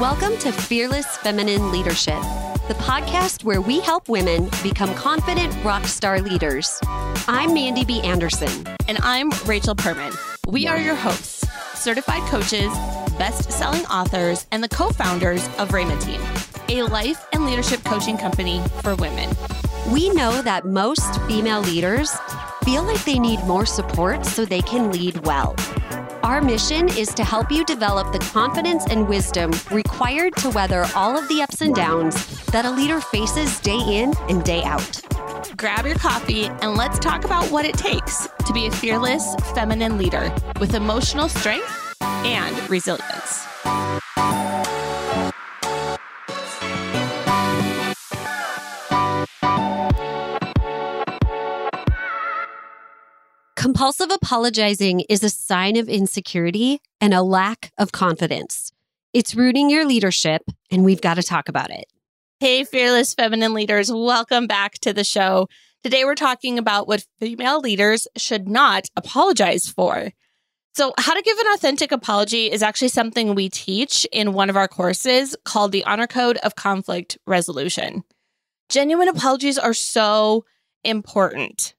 Welcome to Fearless Feminine Leadership, the podcast where we help women become confident rock star leaders. I'm Mandy B. Anderson. And I'm Rachel Perman. We are your hosts, certified coaches, best selling authors, and the co founders of Rhema Team, a life and leadership coaching company for women. We know that most female leaders feel like they need more support so they can lead well. Our mission is to help you develop the confidence and wisdom required to weather all of the ups and downs that a leader faces day in and day out. Grab your coffee and let's talk about what it takes to be a fearless feminine leader with emotional strength and resilience. Compulsive apologizing is a sign of insecurity and a lack of confidence. It's rooting your leadership, and we've got to talk about it. Hey, fearless feminine leaders, welcome back to the show. Today, we're talking about what female leaders should not apologize for. So, how to give an authentic apology is actually something we teach in one of our courses called the Honor Code of Conflict Resolution. Genuine apologies are so important.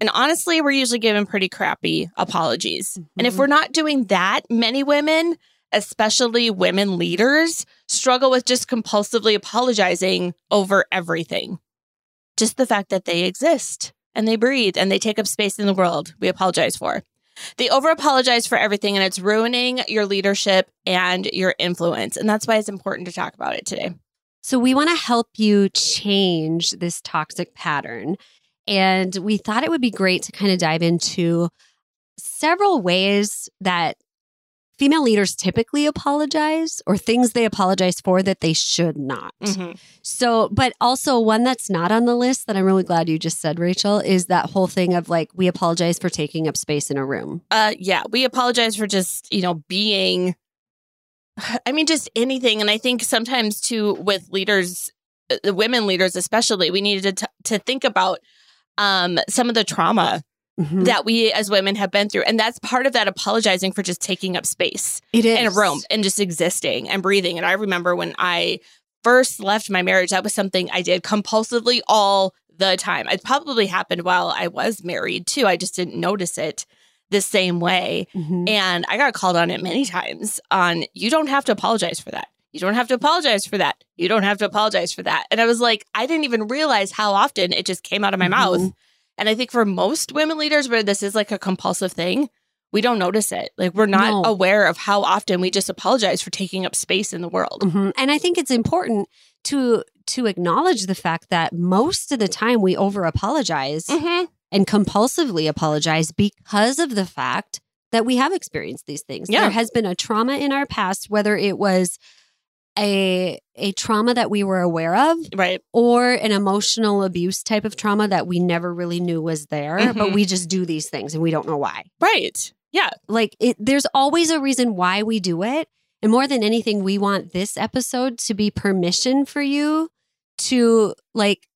And honestly, we're usually given pretty crappy apologies. Mm-hmm. And if mm-hmm. we're not doing that, many women, especially women leaders, struggle with just compulsively apologizing over everything. Just the fact that they exist and they breathe and they take up space in the world, we apologize for. They over apologize for everything and it's ruining your leadership and your influence. And that's why it's important to talk about it today. So, we want to help you change this toxic pattern and we thought it would be great to kind of dive into several ways that female leaders typically apologize or things they apologize for that they should not. Mm-hmm. So, but also one that's not on the list that I'm really glad you just said, Rachel, is that whole thing of like, we apologize for taking up space in a room. Uh, yeah, we apologize for just, you know, being, I mean, just anything. And I think sometimes too, with leaders, uh, the women leaders especially, we needed to, t- to think about um, some of the trauma Mm-hmm. that we as women have been through. And that's part of that apologizing for just taking up space it is. in a room and just existing and breathing. And I remember when I first left my marriage, that was something I did compulsively all the time. It probably happened while I was married too. I just didn't notice it the same way. Mm-hmm. And I got called on it many times on you don't have to apologize for that. You don't have to apologize for that. You don't have to apologize for that. And I was like, I didn't even realize how often it just came out of my mm-hmm. mouth. And I think for most women leaders where this is like a compulsive thing, we don't notice it. Like we're not no. aware of how often we just apologize for taking up space in the world. Mm-hmm. And I think it's important to to acknowledge the fact that most of the time we over apologize mm-hmm. and compulsively apologize because of the fact that we have experienced these things. Yeah. There has been a trauma in our past, whether it was a a trauma that we were aware of right. or an emotional abuse type of trauma that we never really knew was there mm-hmm. but we just do these things and we don't know why. Right. Yeah. Like it, there's always a reason why we do it. And more than anything we want this episode to be permission for you to like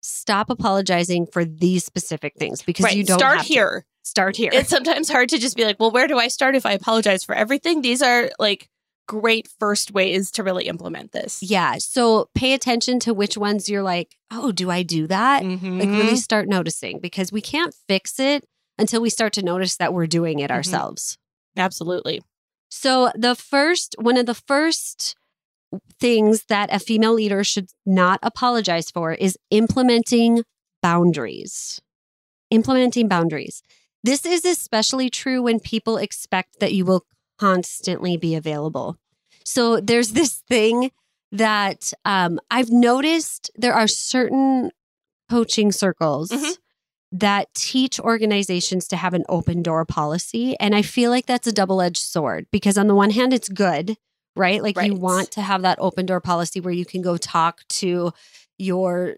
stop apologizing for these specific things because right. you don't start here. Start here. It's sometimes hard to just be like well where do i start if i apologize for everything? These are like great first ways to really implement this. Yeah. So pay attention to which ones you're like, oh, do I do that? Mm-hmm. Like really start noticing because we can't fix it until we start to notice that we're doing it mm-hmm. ourselves. Absolutely. So the first, one of the first things that a female leader should not apologize for is implementing boundaries. Implementing boundaries. This is especially true when people expect that you will constantly be available. So there's this thing that um, I've noticed there are certain coaching circles mm-hmm. that teach organizations to have an open door policy. And I feel like that's a double edged sword because, on the one hand, it's good, right? Like right. you want to have that open door policy where you can go talk to your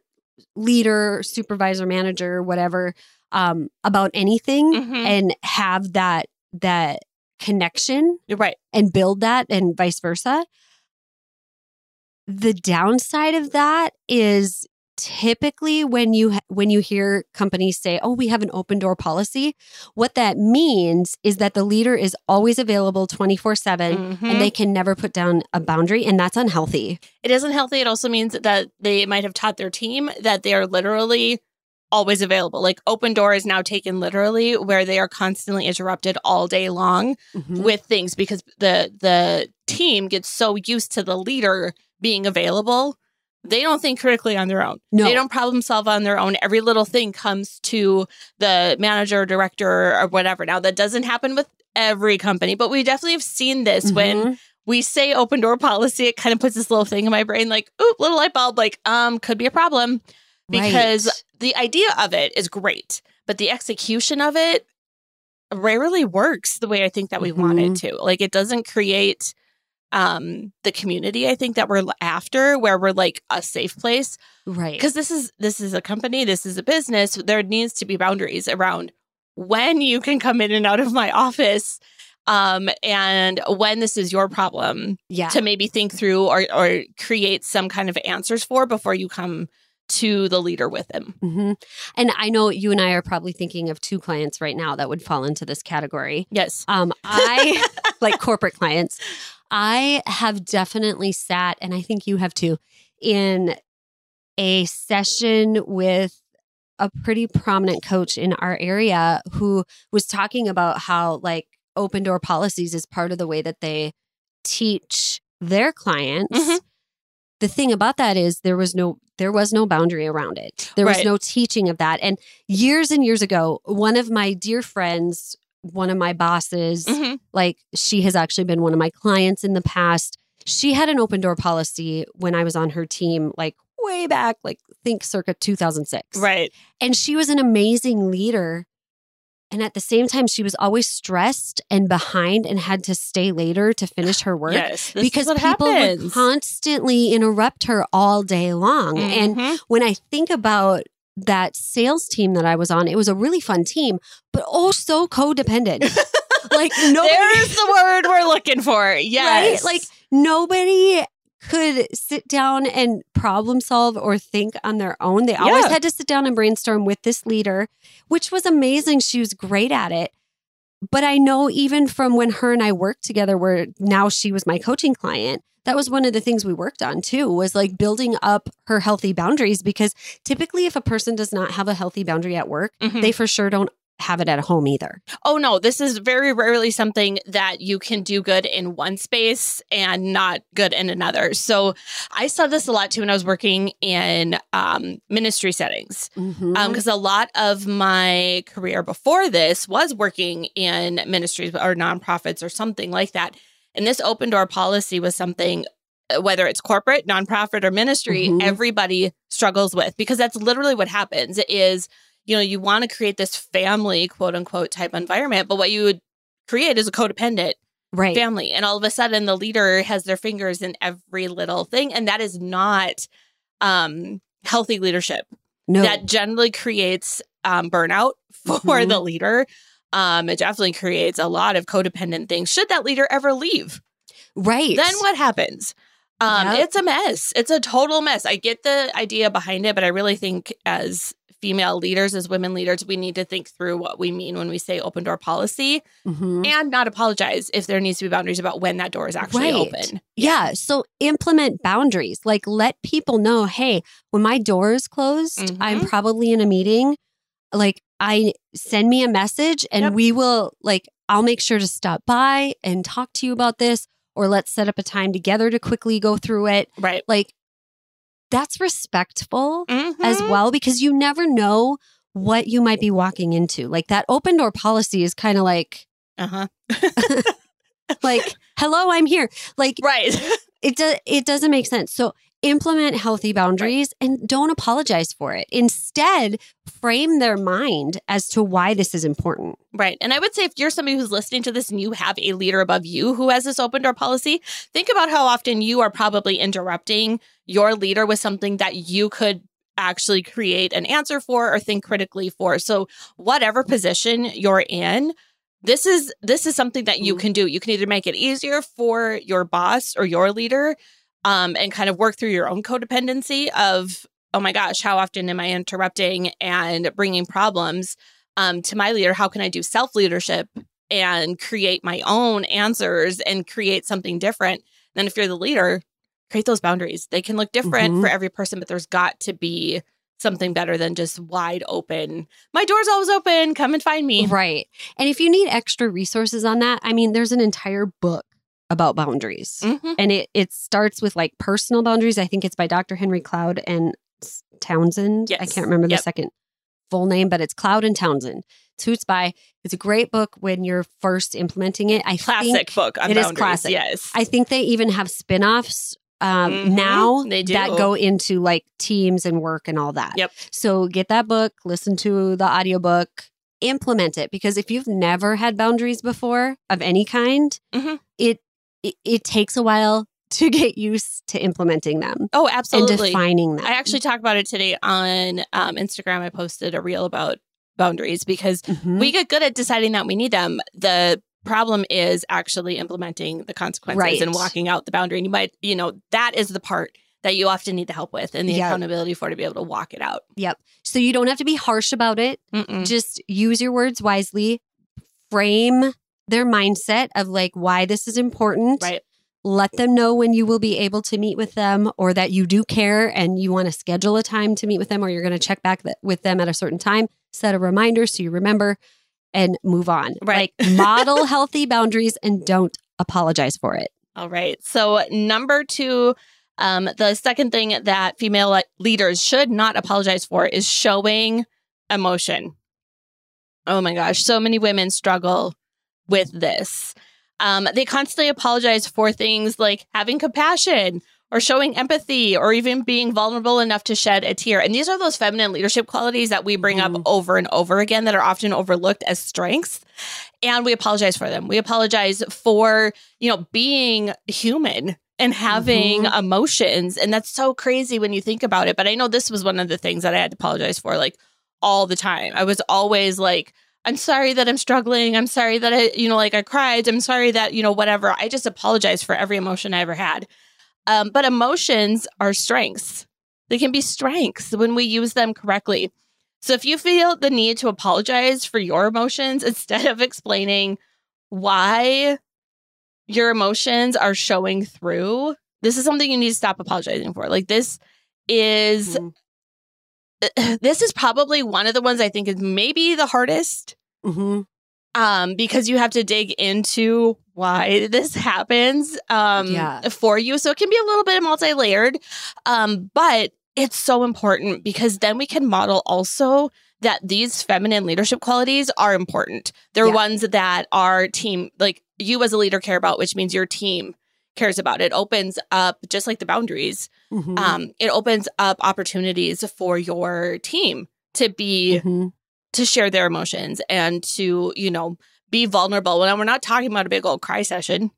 leader, supervisor, manager, whatever, um, about anything mm-hmm. and have that that connection right and build that and vice versa the downside of that is typically when you when you hear companies say oh we have an open door policy what that means is that the leader is always available 24/7 Mhm. and they can never put down a boundary and that's unhealthy it isn't healthy. It also means that they might have taught their team that they are literally always available. Like open door is now taken literally where they are constantly interrupted all day long Mhm. with things because the the team gets so used to the leader being available. They don't think critically on their own. No. They don't problem solve on their own. Every little thing comes to the manager, director, or whatever. Now that doesn't happen with every company, but we definitely have seen this when Mhm. we say open door policy, it kind of puts this little thing in my brain like, oop, little light bulb, like, um, could be a problem. Because Right. the idea of it is great, but the execution of it rarely works the way I think that we want it Mm-hmm. to. Like it doesn't create um the community I think that we're after where we're like a safe place right because this is this is a company, this is a business. There needs to be boundaries around when you can come in and out of my office um and when this is your problem yeah to maybe think through or or create some kind of answers for before you come to the leader with them. hmm And I know you and I are probably thinking of two clients right now that would fall into this category. Yes. Um, I like corporate clients. I have definitely sat, and I think you have too, in a session with a pretty prominent coach in our area who was talking about how like open door policies is part of the way that they teach their clients. Mhm. The thing about that is there was no there was no boundary around it. There was no teaching of that. And years and years ago, one of my dear friends, one of my bosses, Mhm. like she has actually been one of my clients in the past. She had an open door policy when I was on her team, like way back, like think circa 2006. Right. And she was an amazing leader. And at the same time, she was always stressed and behind and had to stay later to finish her work Yes. Because people happens. would constantly interrupt her all day long. And Mhm. when I think about that sales team that I was on, it was a really fun team, but oh so codependent. like nobody there's the word we're looking for. Yes. Like nobody could sit down and problem solve or think on their own. They always Yeah. had to sit down and brainstorm with this leader, which was amazing. She was great at it. But I know even from when her and I worked together, where now she was my coaching client, that was one of the things we worked on too, was like building up her healthy boundaries. Because typically, if a person does not have a healthy boundary at work, Mhm. they for sure don't have it at home either. oh no, this is very rarely something that you can do good in one space and not good in another. So I saw this a lot too when I was working in um, ministry settings. Mhm. Um, because a lot of my career before this was working in ministries or nonprofits or something like that. And this open door policy was something, uh, whether it's corporate, nonprofit, or ministry, Mhm. everybody struggles with because that's literally what happens is, you know, you want to create this family, quote unquote, type environment, but what you would create is a codependent right. family. And all of a sudden the leader has their fingers in every little thing. And that is not um healthy leadership no. that generally creates um, burnout for Mhm. the leader. Um, it definitely creates a lot of codependent things. Should that leader ever leave, right. then what happens? Um, Yep. It's a mess. It's a total mess. I get the idea behind it, but I really think as female leaders, as women leaders, we need to think through what we mean when we say open door policy Mhm. and not apologize if there needs to be boundaries about when that door is actually Right. open. Yeah. So implement boundaries. Like let people know, hey, when my door is closed, I'm Mhm. probably in a meeting. Like I send me a message and Yep. we will like I'll make sure to stop by and talk to you about this or let's set up a time together to quickly go through it. Right. Like that's respectful as Mhm. well because you never know what you might be walking into. Like that open door policy is kind of like Uh-huh. like hello, I'm here. Like Right. it does it doesn't make sense so implement healthy boundaries and don't apologize for it instead frame their mind as to why this is important Right. And I would say if you're somebody who's listening to this and you have a leader above you who has this open door policy, think about how often you are probably interrupting your leader with something that you could actually create an answer for or think critically for. So whatever position you're in, this is this is something that you Mhm. can do. You can either make it easier for your boss or your leader um, and kind of work through your own codependency of oh my gosh, how often am I interrupting and bringing problems um, to my leader? How can I do self leadership and create my own answers and create something different? Then, if you're the leader, create those boundaries. They can look different Mhm. for every person, but there's got to be something better than just wide open. My door's always open. Come and find me. Right. And if you need extra resources on that, I mean, there's an entire book about boundaries. Mhm. And it, it starts with like personal boundaries. I think it's by Dr. Henry Cloud and Townsend. I can't remember the second full name, but it's Cloud and Townsend. It's by. It's a great book when you're first implementing it. I Classic think book on it is boundaries. classic. Yes. I think they even have spin-offs um, Mhm. now that go into like teams and work and all that. Yep. So get that book, listen to the audiobook, implement it because if you've never had boundaries before of any kind, Mhm. it, it it takes a while to get used to implementing them oh, and absolutely. defining them. I actually talked about it today on um, Instagram. I posted a reel about boundaries because Mhm. we get good at deciding that we need them. The problem is actually implementing the consequences Right. and walking out the boundary. And you might, you know, that is the part that you often need the help with and the Yeah. accountability for to be able to walk it out. Yep. So you don't have to be harsh about it. Mm-mm. Just use your words wisely. Frame their mindset of like why this is important. Right. let them know when you will be able to meet with them or that you do care and you want to schedule a time to meet with them or you're going to check back th- with them at a certain time set a reminder so you remember and move on Right. like model healthy boundaries and don't apologize for it All right. So, number two, um, the second thing that female leaders should not apologize for is showing emotion. Oh my gosh. So many women struggle with this. Um, they constantly apologize for things like having compassion or showing empathy or even being vulnerable enough to shed a tear. And these are those feminine leadership qualities that we bring Mhm. up over and over again that are often overlooked as strengths. And we apologize for them. We apologize for, you know, being human and having emotions. And that's so crazy when you think about it. But I know this was one of the things that I had to apologize for like all the time. I was always like, I'm sorry that I'm struggling. I'm sorry that I, you know, like I cried. I'm sorry that, you know, whatever. I just apologize for every emotion I ever had. Um, but emotions are strengths. They can be strengths when we use them correctly. So if you feel the need to apologize for your emotions instead of explaining why your emotions are showing through, this is something you need to stop apologizing for. Like this is Mhm. this is probably one of the ones I think is maybe the hardest Mhm. um, because you have to dig into why this happens um, Yeah. for you. So it can be a little bit multi layered, um, but it's so important because then we can model also that these feminine leadership qualities are important. They're Yeah. ones that our team, like you as a leader, care about, which means your team cares about. It opens up just like the boundaries. Mhm. Um, it opens up opportunities for your team to be Mhm. to share their emotions and to, you know, be vulnerable. When we're not talking about a big old cry session,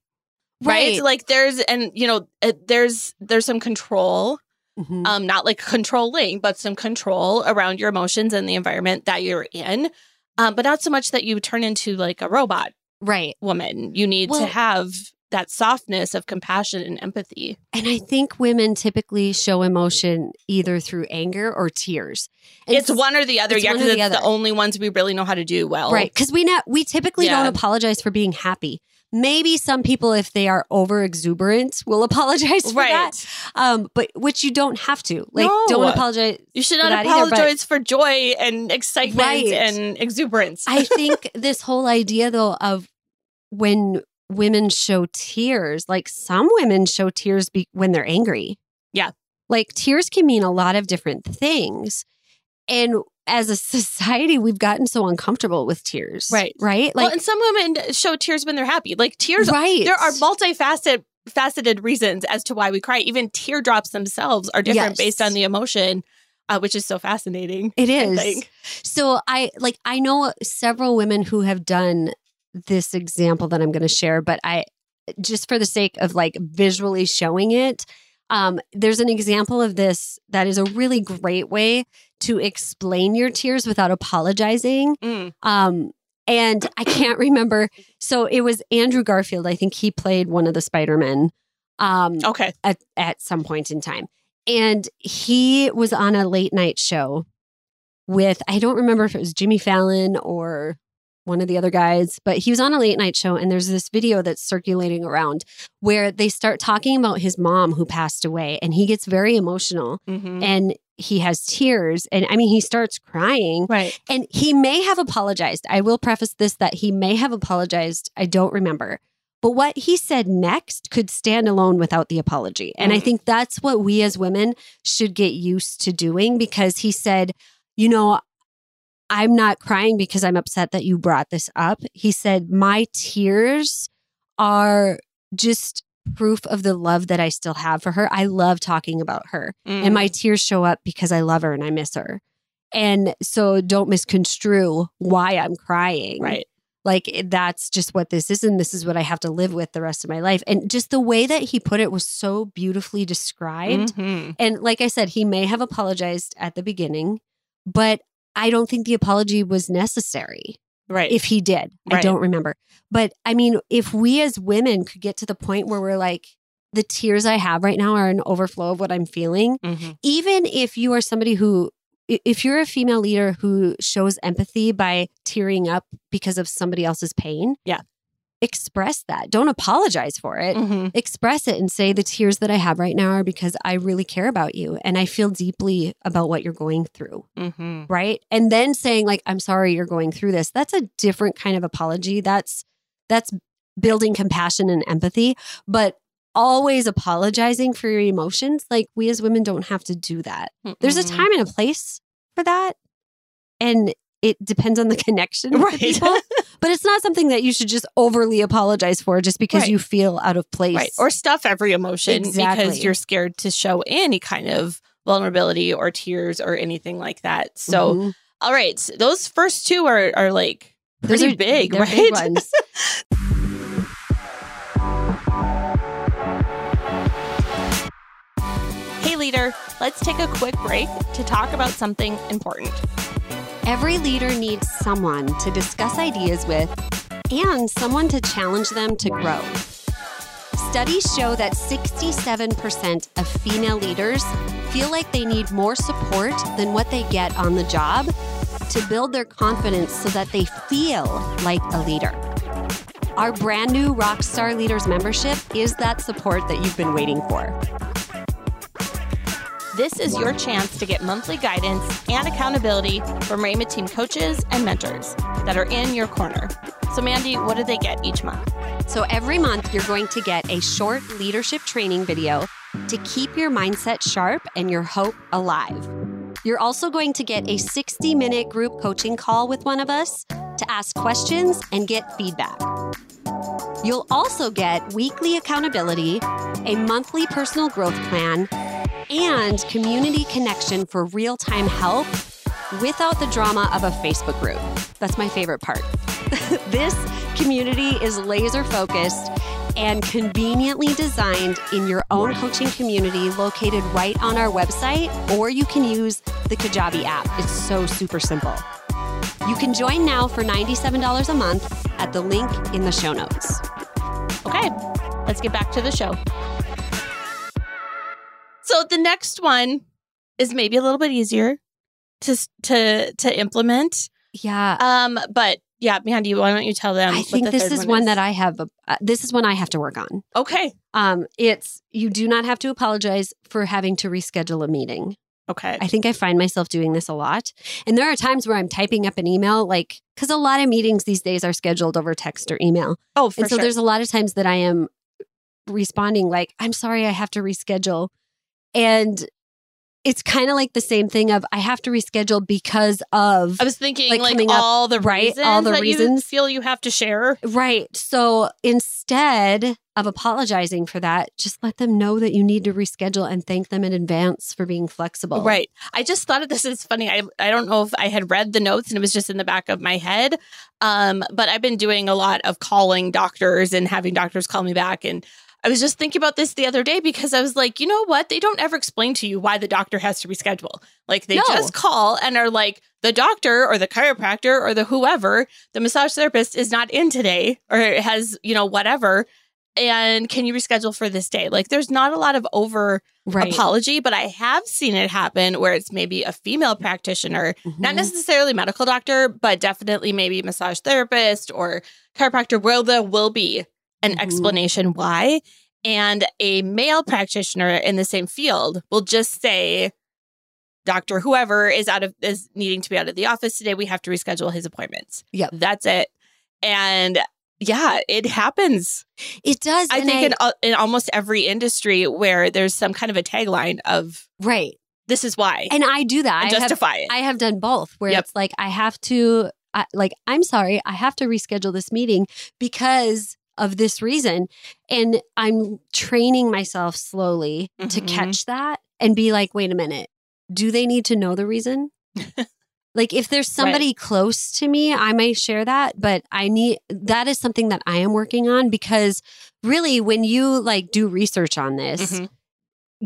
right? Right. Like there's and you know, uh, there's there's some control, Mhm. um not like controlling, but some control around your emotions and the environment that you're in. Um but not so much that you turn into like a robot right woman. You need Well- to have that softness of compassion and empathy. and i think women typically show emotion either through anger or tears And it's one or the other. it's Yeah, because the it's the only ones we really know how to do well. Right. Because we not we typically Yeah. don't apologize for being happy. Maybe some people, if they are over exuberant, will apologize for Right. that. Um, but which you don't have to. Like, No. don't apologize. You should for not either, but- apologize for joy and excitement Right. and exuberance. I think this whole idea though of when women show tears, like some women show tears be- when they're angry. Yeah. Like tears can mean a lot of different things. And as a society, we've gotten so uncomfortable with tears. Right. Right? well, Like and some women show tears when they're happy. Like tears, right. there are multifaceted faceted reasons as to why we cry. Even teardrops themselves are different Yes. based on the emotion, uh, which is so fascinating. It is. I So I like I know several women who have done this example that I'm going to share, but I just for the sake of like visually showing it, um, there's an example of this that is a really great way to explain your tears without apologizing. Mm. Um, and I can't remember. So it was Andrew Garfield. I think he played one of the Spider Men um, Okay. at, at some point in time. And he was on a late night show with, I don't remember if it was Jimmy Fallon or one of the other guys, but he was on a late night show. And there's this video that's circulating around where they start talking about his mom who passed away. And he gets very emotional Mhm. and he has tears. And I mean, he starts crying. Right. And he may have apologized. I will preface this that he may have apologized. I don't remember. But what he said next could stand alone without the apology. And I Mm. think that's what we as women should get used to doing because he said, you know, I'm not crying because I'm upset that you brought this up. He said, my tears are just proof of the love that I still have for her. I love talking about her and my tears show up because I love her and I miss her. And so don't misconstrue why I'm crying. right. Like that's just what this is. And this is what I have to live with the rest of my life. And just the way that he put it was so beautifully described. Mhm. And like I said, he may have apologized at the beginning, but I don't think the apology was necessary Right. if he did. I don't remember. But I mean, if we as women could get to the point where we're like, the tears I have right now are an overflow of what I'm feeling, Mhm. even if you are somebody who if you're a female leader who shows empathy by tearing up because of somebody else's pain Yeah. Express that. Don't apologize for it. Mhm. express it and say the tears that i have right now are because i really care about you and i feel deeply about what you're going through. Mhm. right? And then saying like i'm sorry you're going through this. That's a different kind of apology. That's that's building compassion and empathy. But always apologizing for your emotions like we as women don't have to do that. There's a time and a place for that. And it depends on the connection Right. people but it's not something that you should just overly apologize for just because Right. you feel out of place Right. Or stuff every emotion Exactly. because you're scared to show any kind of vulnerability or tears or anything like that. So, Mhm. all right, so those first two are are like pretty are big, right? big ones. Hey leader, let's take a quick break to talk about something important. Every leader needs someone to discuss ideas with and someone to challenge them to grow. Studies show that 67% of female leaders feel like they need more support than what they get on the job to build their confidence so that they feel like a leader. Our brand new Rockstar Leaders membership is that support that you've been waiting for. This is your chance to get monthly guidance and accountability from Rhema team coaches and mentors that are in your corner. So, Mandy, what do they get each month? So every month, you're going to get a short leadership training video to keep your mindset sharp and your hope alive. You're also going to get a 60 minute group coaching call with one of us to ask questions and get feedback. You'll also get weekly accountability, a monthly personal growth plan, and community connection for real time help without the drama of a Facebook group. That's my favorite part. this community is laser focused and conveniently designed in your own coaching community located right on our website, or you can use the Kajabi app. It's so super simple. You can join now for $97 a month at the link in the show notes. Okay, let's get back to the show. So the next one is maybe a little bit easier to to to implement. Yeah. Um, but yeah, Mandy, why don't you tell them? I think the this is one that I have. A, uh, this is one I have to work on. Okay. Um, it's you do not have to apologize for having to reschedule a meeting. Okay. I think I find myself doing this a lot. And there are times where I'm typing up an email, like, because a lot of meetings these days are scheduled over text or email. oh, for and so sure. there's a lot of times that I am responding, like, I'm sorry, I have to reschedule. And it's kind of like the same thing of I have to reschedule because of I was thinking like, like, coming up- all the right? reasons All the that you reasons. feel you have to share. Right. So instead of apologizing for that, just let them know that you need to reschedule and thank them in advance for being flexible. Right. I just thought of this is funny. I I don't know if I had read the notes and it was just in the back of my head. Um, but I've been doing a lot of calling doctors and having doctors call me back. And I was just thinking about this the other day because I was like, you know what? They don't ever explain to you why the doctor has to reschedule. Like they No. just call and are like, the doctor or the chiropractor or the whoever, the massage therapist is not in today or has, you know, whatever. and can you reschedule for this day? Like there's not a lot of over Right. apology, but I have seen it happen where it's maybe a female practitioner, not Mhm. necessarily medical doctor, but definitely maybe massage therapist or chiropractor, where there will be an Mhm. explanation why. And a male practitioner in the same field will just say, Doctor whoever is out of is needing to be out of the office today. We have to reschedule his appointments. Yeah. That's it. And yeah, it happens. It does. I think in, in almost every industry where there's some kind of a tagline of right. this is why And I do that. I have, justify it. I have done both where Yep. it's like I have to I, like I'm sorry, I have to reschedule this meeting because of this reason and I'm training myself slowly to Mhm. catch that and be like, "Wait a minute. Do they need to know the reason?" like if there's somebody close to me, I may share that, but I need that is something that I am working on because really when you like do research on this, Mhm.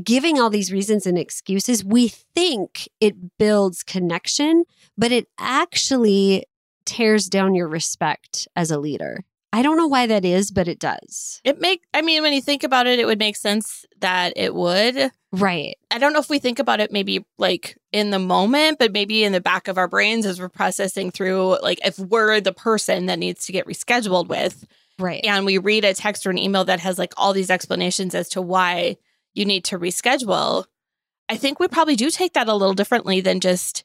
giving all these reasons and excuses, we think it builds connection, but it actually tears down your respect as a leader. I don't know why that is, but it does. It make I mean when you think about it, it would make sense that it would. Right. I don't know if we think about it maybe like in the moment, but maybe in the back of our brains as we're processing through like if we're the person that needs to get rescheduled with Right. and we read a text or an email that has like all these explanations as to why you need to reschedule, I think we probably do take that a little differently than just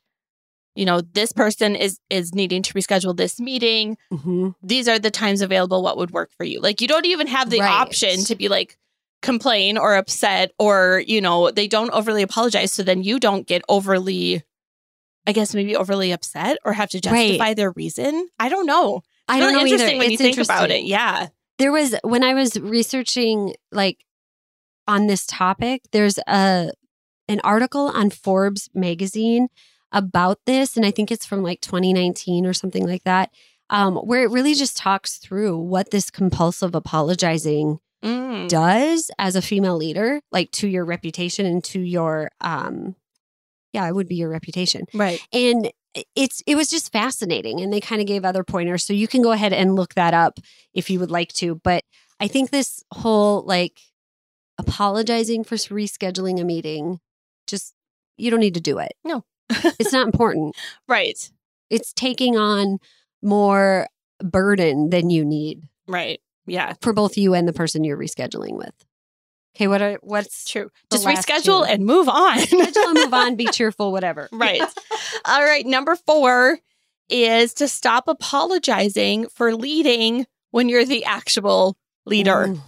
you know this person is is needing to reschedule this meeting. Hmm these are the times available. What would work for you? Like you don't even have the Right. option to be like complain or upset or you know they don't overly apologize. So then you don't get overly i guess maybe overly upset or have to Right. justify their reason? I don't know. I It's don't really know interesting either. when you think about it. yeah. There was when I was researching like on this topic, there's a an article on Forbes magazine about this and I think it's from like 2019 or something like that. Um, where it really just talks through what this compulsive apologizing Mm. does as a female leader, like to your reputation and to your um yeah, it would be your reputation. right And it's it was just fascinating and they kind of gave other pointers. So you can go ahead and look that up if you would like to. But I think this whole like apologizing for rescheduling a meeting, just you don't need to do it. No. It's not important. right. It's taking on more burden than you need. Right. Yeah. For both you and the person you're rescheduling with. Okay, what are what's true. just reschedule two. and move on. Schedule and move on, be cheerful, whatever. right. All right number four is to stop apologizing for leading when you're the actual leader. Ooh,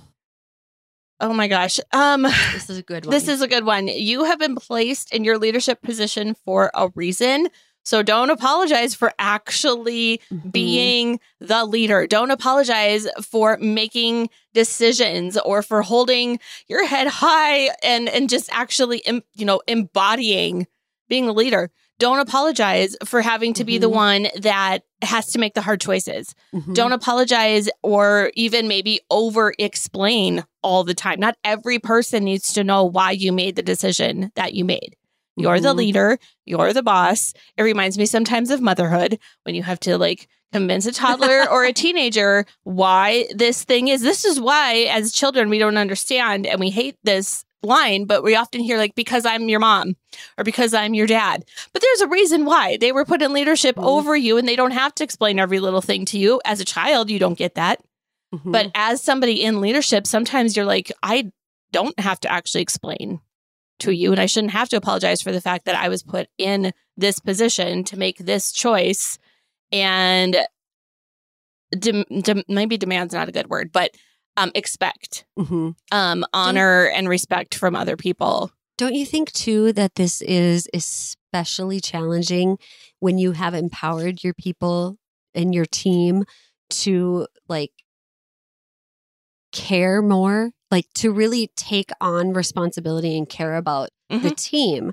Oh my gosh. Um this is a good one. this is a good one. You have been placed in your leadership position for a reason. So don't apologize for actually Mhm. being the leader. Don't apologize for making decisions or for holding your head high and and just actually you know embodying being the leader. Don't apologize for having to be the Mhm. one that has to make the hard choices. Mhm. Don't apologize or even maybe over explain all the time. Not every person needs to know why you made the decision that you made. You're the Mhm. leader, you're the boss. It reminds me sometimes of motherhood when you have to like convince a toddler or a teenager why this thing is. This is why, as children, we don't understand and we hate this line, but we often hear, like, because I'm your mom or because I'm your dad. But there's a reason why they were put in leadership Mhm. over you and they don't have to explain every little thing to you. As a child, you don't get that. Mhm. But as somebody in leadership, sometimes you're like, I don't have to actually explain to you. And I shouldn't have to apologize for the fact that I was put in this position to make this choice. And dem- dem- maybe demand's not a good word, but um, expect Mhm. um, honor and respect from other people. Don't you think too that this is especially challenging when you have empowered your people and your team to like care more, like to really take on responsibility and care about the Mhm. team?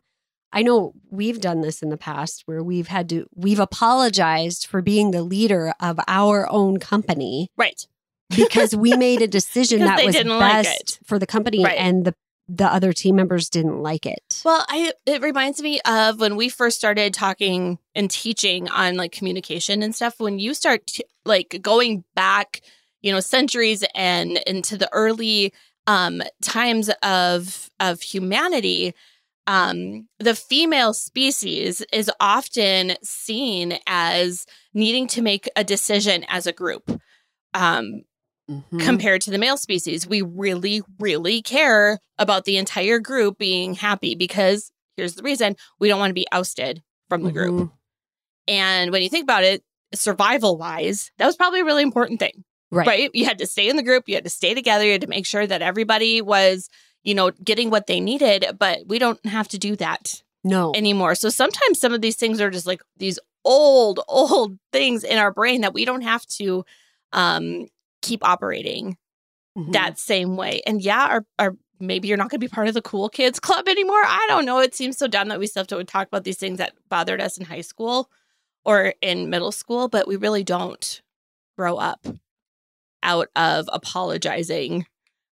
I know we've done this in the past where we've had to we've apologized for being the leader of our own company Right. Because we made a decision that was like best it. for the company Right. and the the other team members didn't like it. Well, I it reminds me of when we first started talking and teaching on like communication and stuff. When you start t- like going back, you know, centuries and into the early um, times of of humanity, um, the female species is often seen as needing to make a decision as a group. Um, Mhm. compared to the male species. We really, really care about the entire group being happy because here's the reason we don't want to be ousted from the group. Mhm. And when you think about it, survival wise, that was probably a really important thing, Right. right. You had to stay in the group, you had to stay together, you had to make sure that everybody was, you know, getting what they needed. But we don't have to do that No. anymore. So sometimes some of these things are just like these old, old things in our brain that we don't have to um, keep operating Mhm. that same way. And yeah, or, or maybe you're not going to be part of the cool kids club anymore. I don't know. It seems so dumb that we still have to talk about these things that bothered us in high school or in middle school, but we really don't grow up out of apologizing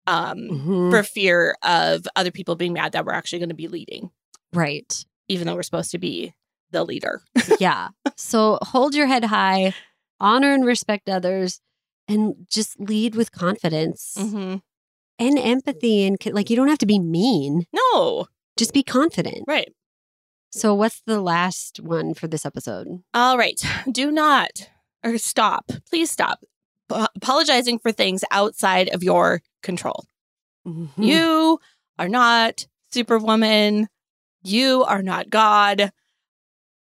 um, Mhm. for fear of other people being mad that we're actually going to be leading, right. even though we're supposed to be the leader. yeah. So hold your head high, honor and respect others, and just lead with confidence hmm and empathy. And like, you don't have to be mean, No, just be confident. right. So, what's the last one for this episode? All right. Do not or stop. Please stop p- apologizing for things outside of your control. Mhm. You are not Superwoman. You are not God.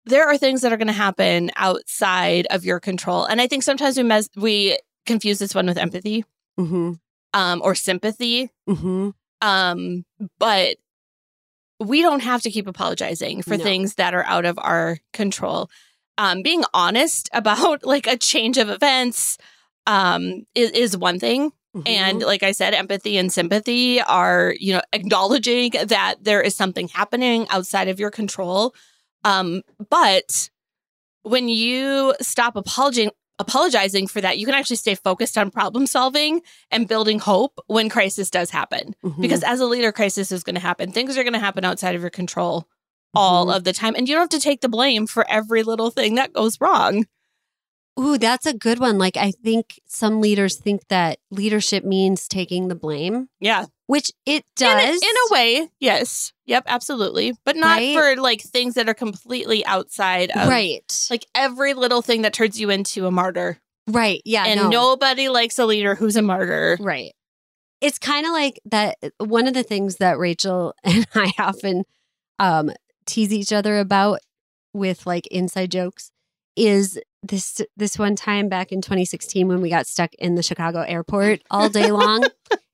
There are things that are going to happen outside of your control. And I think sometimes we mes- we confuse this one with empathy Mhm. um, or sympathy. Mhm. Um, but we don't have to keep apologizing for No. things that are out of our control. Um, being honest about like a change of events um, is, is one thing. And Mhm. like I said, empathy and sympathy are, you know, acknowledging that there is something happening outside of your control. Um, but when you stop apologizing, apologizing for that, you can actually stay focused on problem solving and building hope when crisis does happen. Mhm. Because as a leader, crisis is going to happen. Things are going to happen outside of your control all Mhm. of the time. And you don't have to take the blame for every little thing that goes wrong. Ooh, that's a good one. Like, I think some leaders think that leadership means taking the blame, Yeah. Which it In a- does. In, a way, yes. Yep, absolutely. But not Right? for like things that are completely outside of right. like every little thing that turns you into a martyr. right. Yeah. and no. nobody likes a leader who's a martyr. Right. It's kind of like that. One of the things that Rachel and I often um, tease each other about with like inside jokes is this this one time back in 2016 when we got stuck in the Chicago airport all day long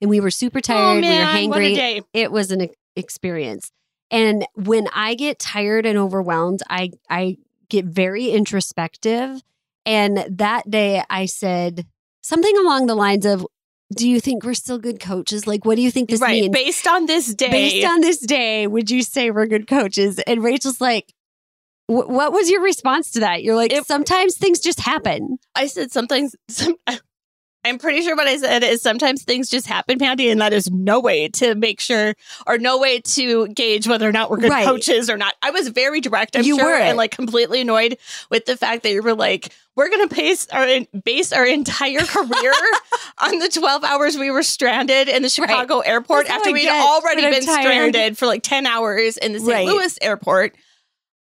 and we were super oh, tired, we were Oh, man, what a hangry. day. It was an experience. And when I get tired and overwhelmed, I I get very introspective. And that day I said something along the lines of, Do you think we're still good coaches? Like, what do you think this right. means? Based on this day. Based on this day, would you say we're good coaches? And Rachel's like, "Wh- What was your response to that? You're like, It- sometimes things just happen. I said something. Some, I'm pretty sure what I said is sometimes things just happen, Pandy, and that is no way to make sure or no way to gauge whether or not we're good Right. coaches or not. I was very direct, I'm You sure, were. and like completely annoyed with the fact that you were like, we're going to base our base our entire career on the 12 hours we were stranded in the Chicago airport That's after we'd already been tired. stranded for like 10 hours in the St. Right. Louis airport.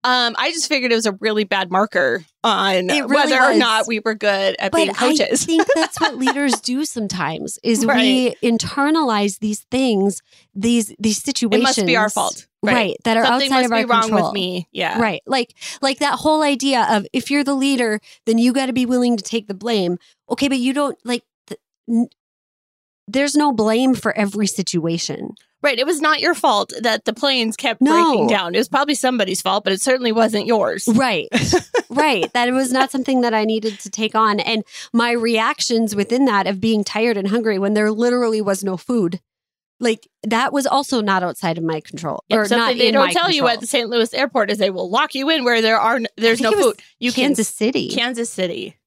Um, I just figured it was a really bad marker on really whether or not we were good at being coaches. I think that's what leaders do sometimes is we internalize these things, these these it situations. must be our fault, Right. that are Something outside must of be our wrong with me. Yeah, Right. Like like that whole idea of if you're the leader, then you got to be willing to take the blame. Okay, but you don't like th- n- there's no blame for every situation. Right. It was not your fault that the planes kept No. breaking down. It was probably somebody's fault, but it certainly wasn't yours. Right. right. That it was not something that I needed to take on. And my reactions within that of being tired and hungry when there literally was no food, like that was also not outside of my control. Yep, or something not they don't tell you control. at the St. Louis airport is they will lock you in where there are n- there's no think it was food. You Kansas can City. Kansas City.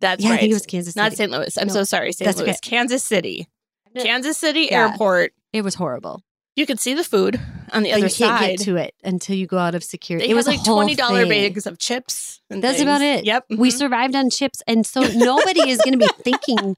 That's yeah, right. I think it was Kansas City. not St. Louis. I'm No, so sorry, St. Louis. okay. Kansas City. Kansas City Yeah. Airport. It was horrible. You could see the food on the But other you can't side. get to it until you go out of security. They it was like twenty dollar bags of chips. And That's things. about it. Yep. We mhm. survived on chips, and so nobody is going to be thinking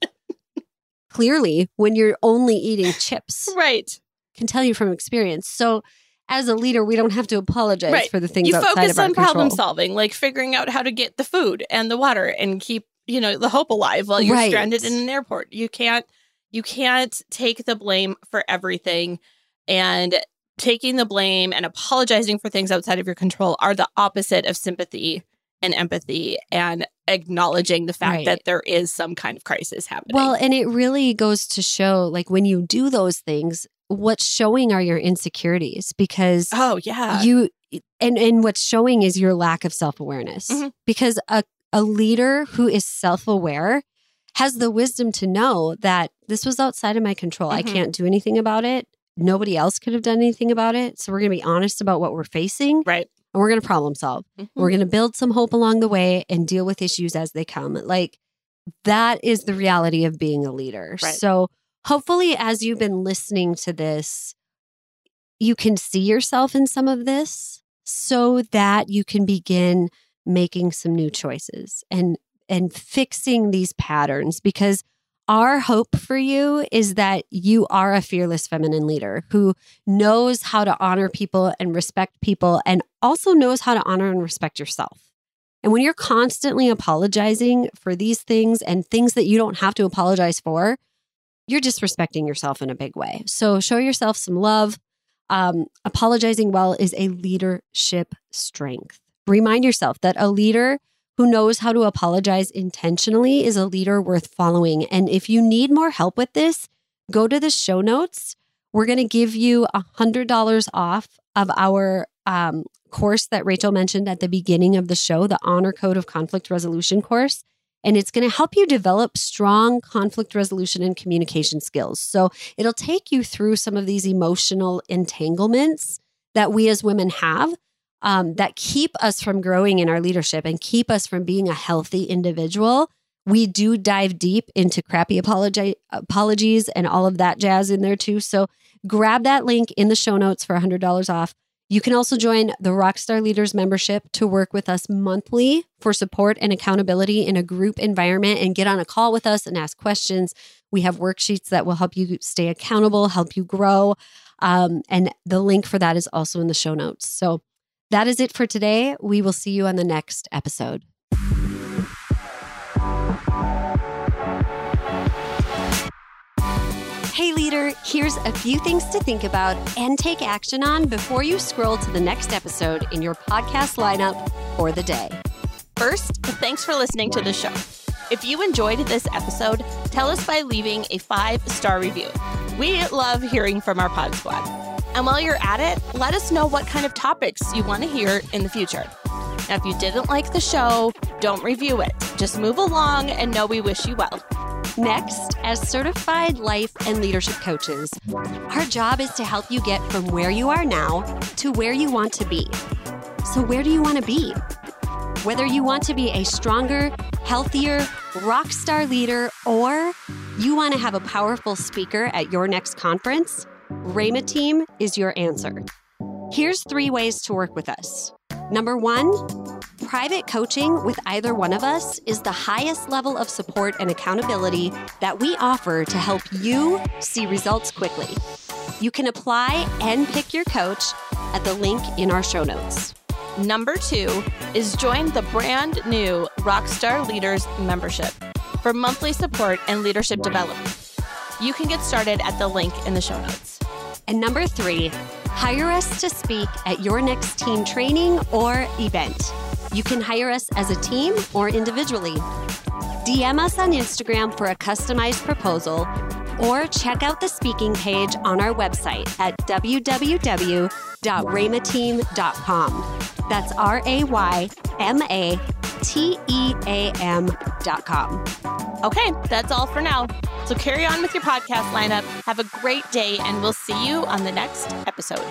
clearly when you're only eating chips. Right. Can tell you from experience. So as a leader, we don't have to apologize Right. for the things You focus on problem solving, like figuring out how to get the food and the water and keep, you know, the hope alive while you're Right. stranded in an airport. You can't you can't take the blame for everything and taking the blame and apologizing for things outside of your control are the opposite of sympathy and empathy and acknowledging the fact Right. that there is some kind of crisis happening. Well, and it really goes to show like when you do those things, what's showing are your insecurities because oh yeah. you and and what's showing is your lack of self-awareness Mhm. because a a leader who is self-aware has the wisdom to know that this was outside of my control. I Mhm. can't do anything about it. Nobody else could have done anything about it. So we're going to be honest about what we're facing right. and we're going to problem solve. Mhm. We're going to build some hope along the way and deal with issues as they come. Like that is the reality of being a leader. Right. So hopefully, as you've been listening to this, you can see yourself in some of this so that you can begin making some new choices and and fixing these patterns because our hope for you is that you are a fearless feminine leader who knows how to honor people and respect people and also knows how to honor and respect yourself. And when you're constantly apologizing for these things and things that you don't have to apologize for, you're disrespecting yourself in a big way. So show yourself some love. Um, apologizing well is a leadership strength. Remind yourself that a leader who knows how to apologize intentionally is a leader worth following. And if you need more help with this, go to the show notes. We're going to give you $100 off of our um, course that Rachel mentioned at the beginning of the show, the Honor Code of Conflict Resolution course. And it's going to help you develop strong conflict resolution and communication skills. So it'll take you through some of these emotional entanglements that we as women have um, that keep us from growing in our leadership and keep us from being a healthy individual. We do dive deep into crappy apologi- apologies and all of that jazz in there too. So grab that link in the show notes for $100 off. You can also join the Rockstar Leaders membership to work with us monthly for support and accountability in a group environment and get on a call with us and ask questions. We have worksheets that will help you stay accountable, help you grow. Um, and the link for that is also in the show notes. So that is it for today. We will see you on the next episode. Hey, leader, here's a few things to think about and take action on before you scroll to the next episode in your podcast lineup for the day. First, thanks for listening to the show. If you enjoyed this episode, tell us by leaving a five star review. We love hearing from our Pod Squad. And while you're at it, let us know what kind of topics you want to hear in the future. Now, if you didn't like the show, don't review it. Just move along and know we wish you well. Next, as certified life and leadership coaches, our job is to help you get from where you are now to where you want to be. So, where do you want to be? Whether you want to be a stronger, healthier, rock star leader, or you want to have a powerful speaker at your next conference, Rhema Team is your answer. Here's three ways to work with us. Number one, private coaching with either one of us is the highest level of support and accountability that we offer to help you see results quickly. You can apply and pick your coach at the link in our show notes. Number two is join the brand new Rockstar Leaders membership for monthly support and leadership development. You can get started at the link in the show notes. And number three, hire us to speak at your next team training or event. You can hire us as a team or individually. DM us on Instagram for a customized proposal or check out the speaking page on our website at www.raymateam.com. That's R A Y M A T E A M.com. Okay, that's all for now. So carry on with your podcast lineup. Have a great day, and we'll see you on the next episode.